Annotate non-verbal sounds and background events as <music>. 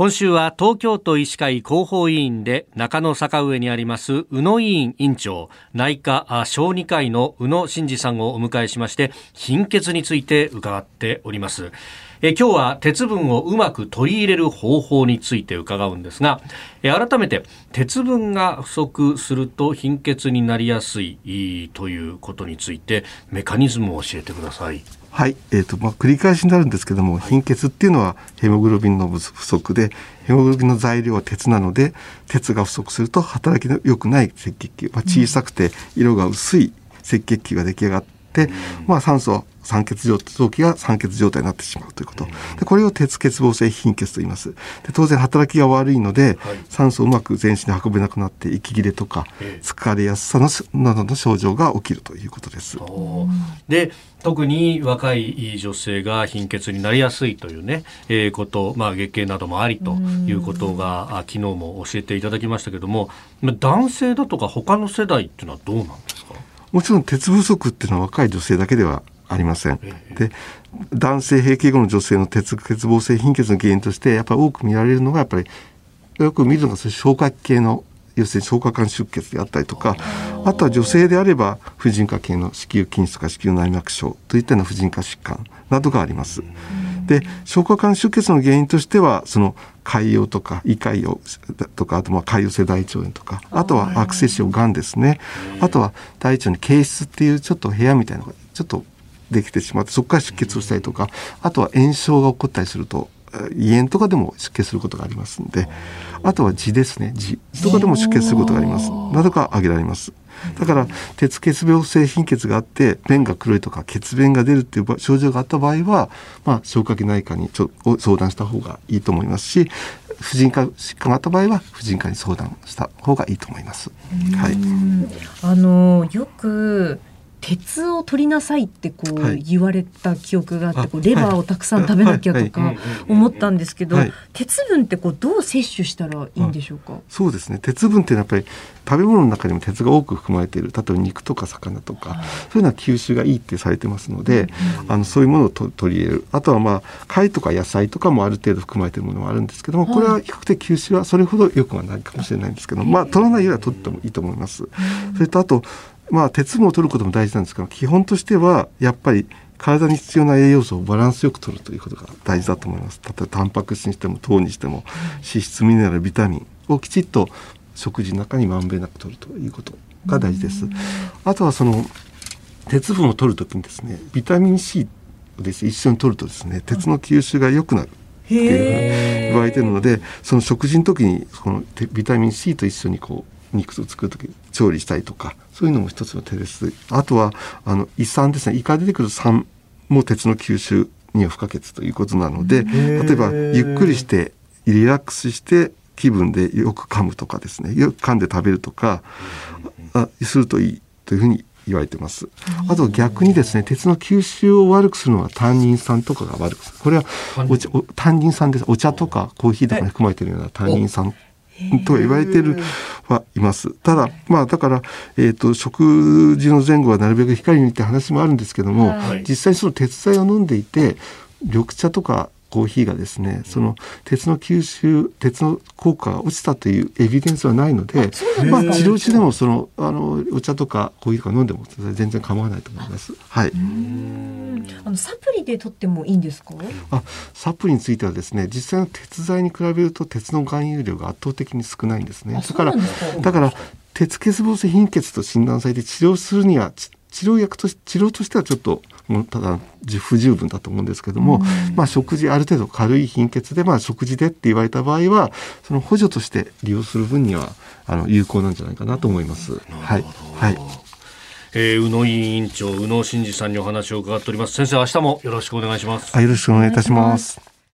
今週は東京都医師会広報委員で中野坂上にあります宇野委員委員長内科小児科医の宇野真二さんをお迎えしまして貧血について伺っております。え今日は鉄分をうまく取り入れる方法について伺うんですがえ改めて鉄分が不足すると貧血になりやすいということについてメカニズムを教えてください。はい、えーとまあ、繰り返しになるんですけども、貧血っていうのはヘモグロビンの不足でヘモグロビンの材料は鉄なので鉄が不足すると働きの良くない赤血球、まあ、小さくて色が薄い赤血球が出来上がって、まあ、酸素酸欠状臓器が酸欠状態になってしまうということ。でこれを鉄欠乏性貧血と言います。で当然働きが悪いので、はい、酸素をうまく全身に運べなくなって息切れとか疲れやすさのなどの症状が起きるということです。で特に若い女性が貧血になりやすいというね、えー、こと、まあ、月経などもありということが昨日も教えていただきましたけども男性だとか他の世代っていうのはどうなんですか？もちろん鉄不足っていうのは若い女性だけではありません。で男性閉経後の女性の鉄欠乏性貧血の原因としてやっぱり多く見られるのがやっぱりよく見るのが消化器系の要するに消化管出血であったりとかあとは女性であれば婦人科系の子宮筋腫とか子宮内膜症といったような婦人科疾患などがあります。で消化管出血の原因としてはその潰瘍とか胃潰瘍とかあとまあ潰瘍性大腸炎とかあとは悪性腫瘍がんですね。あとは大腸に憩室っていうちょっと部屋みたいなのがちょっとできてしまってそこから出血をしたりとかあとは炎症が起こったりすると胃炎とかでも出血することがありますのであとは痔ですね。痔とかでも出血することがあります。などが挙げられます。だから鉄血病性貧血があって便が黒いとか血便が出るっていう症状があった場合は、まあ、消化器内科にちょ相談した方がいいと思いますし婦人科疾患があった場合は婦人科に相談した方がいいと思います。はい、あのよく鉄を取りなさいってこう言われた記憶があって、こうレバーをたくさん食べなきゃとか思ったんですけど、鉄分ってこうどう摂取したらいいんでしょうか？そうですね。鉄分ってやっぱり食べ物の中にも鉄が多く含まれている。例えば肉とか魚とか、そういうのは吸収がいいってされてますので、あのそういうものをと取り入れる。あとはまあ貝とか野菜とかもある程度含まれているものもあるんですけども、これは比較的吸収はそれほど良くはないかもしれないんですけど、まあ取らないよりは取ってもいいと思います。それとあとまあ鉄分を取ることも大事なんですが基本としてはやっぱり体に必要な栄養素をバランスよく取るということが大事だと思います。例えばタンパク質にしても糖にしても脂質ミネラルビタミンをきちっと食事の中にまんべんなく取るということが大事です。あとはその鉄分を取るときにですねビタミン C をです、ね、一緒に取るとですね鉄の吸収が良くなる。っていうふうに言われてるのでその食事の時にこのビタミン C と一緒にこう肉を作る時調理したりとかそういうのも一つの手です。あとはあの胃酸ですね。胃から出てくる酸も鉄の吸収には不可欠ということなので例えばゆっくりしてリラックスして気分でよく噛むとかですね。よく噛んで食べるとかあするといいというふうに言われてます。あと逆にですね、鉄の吸収を悪くするのはタンニン酸とかが悪くする。これはお茶タンニン酸です。お茶とかコーヒーとかに含まれているようなタンニン酸 <laughs> と言われてるはいます。ただ、まあだから、えっ、ー、と、食事の前後はなるべく光にって話もあるんですけども、はい、実際にその鉄剤を飲んでいて、緑茶とかコーヒーがですねその鉄の吸収鉄の効果が落ちたというエビデンスはないのでまあ、治療中でもそのあのお茶とかコーヒーとか飲んでも全然構わないと思います。はい。あのサプリで取ってもいいんですか？あサプリについてはですね実際の鉄剤に比べると鉄の含有量が圧倒的に少ないんですね。だからだから鉄欠乏性貧血と診断されて治療するには治療薬とし治療としてはちょっともうただ不十分だと思うんですけども、うん、まあ、食事ある程度軽い貧血で、まあ、食事でって言われた場合はその補助として利用する分にはあの有効なんじゃないかなと思います。はい、はいえー、宇野委員長宇野真二さんにお話を伺っております。先生明日もよろしくお願いします。よろしくお願いいたします。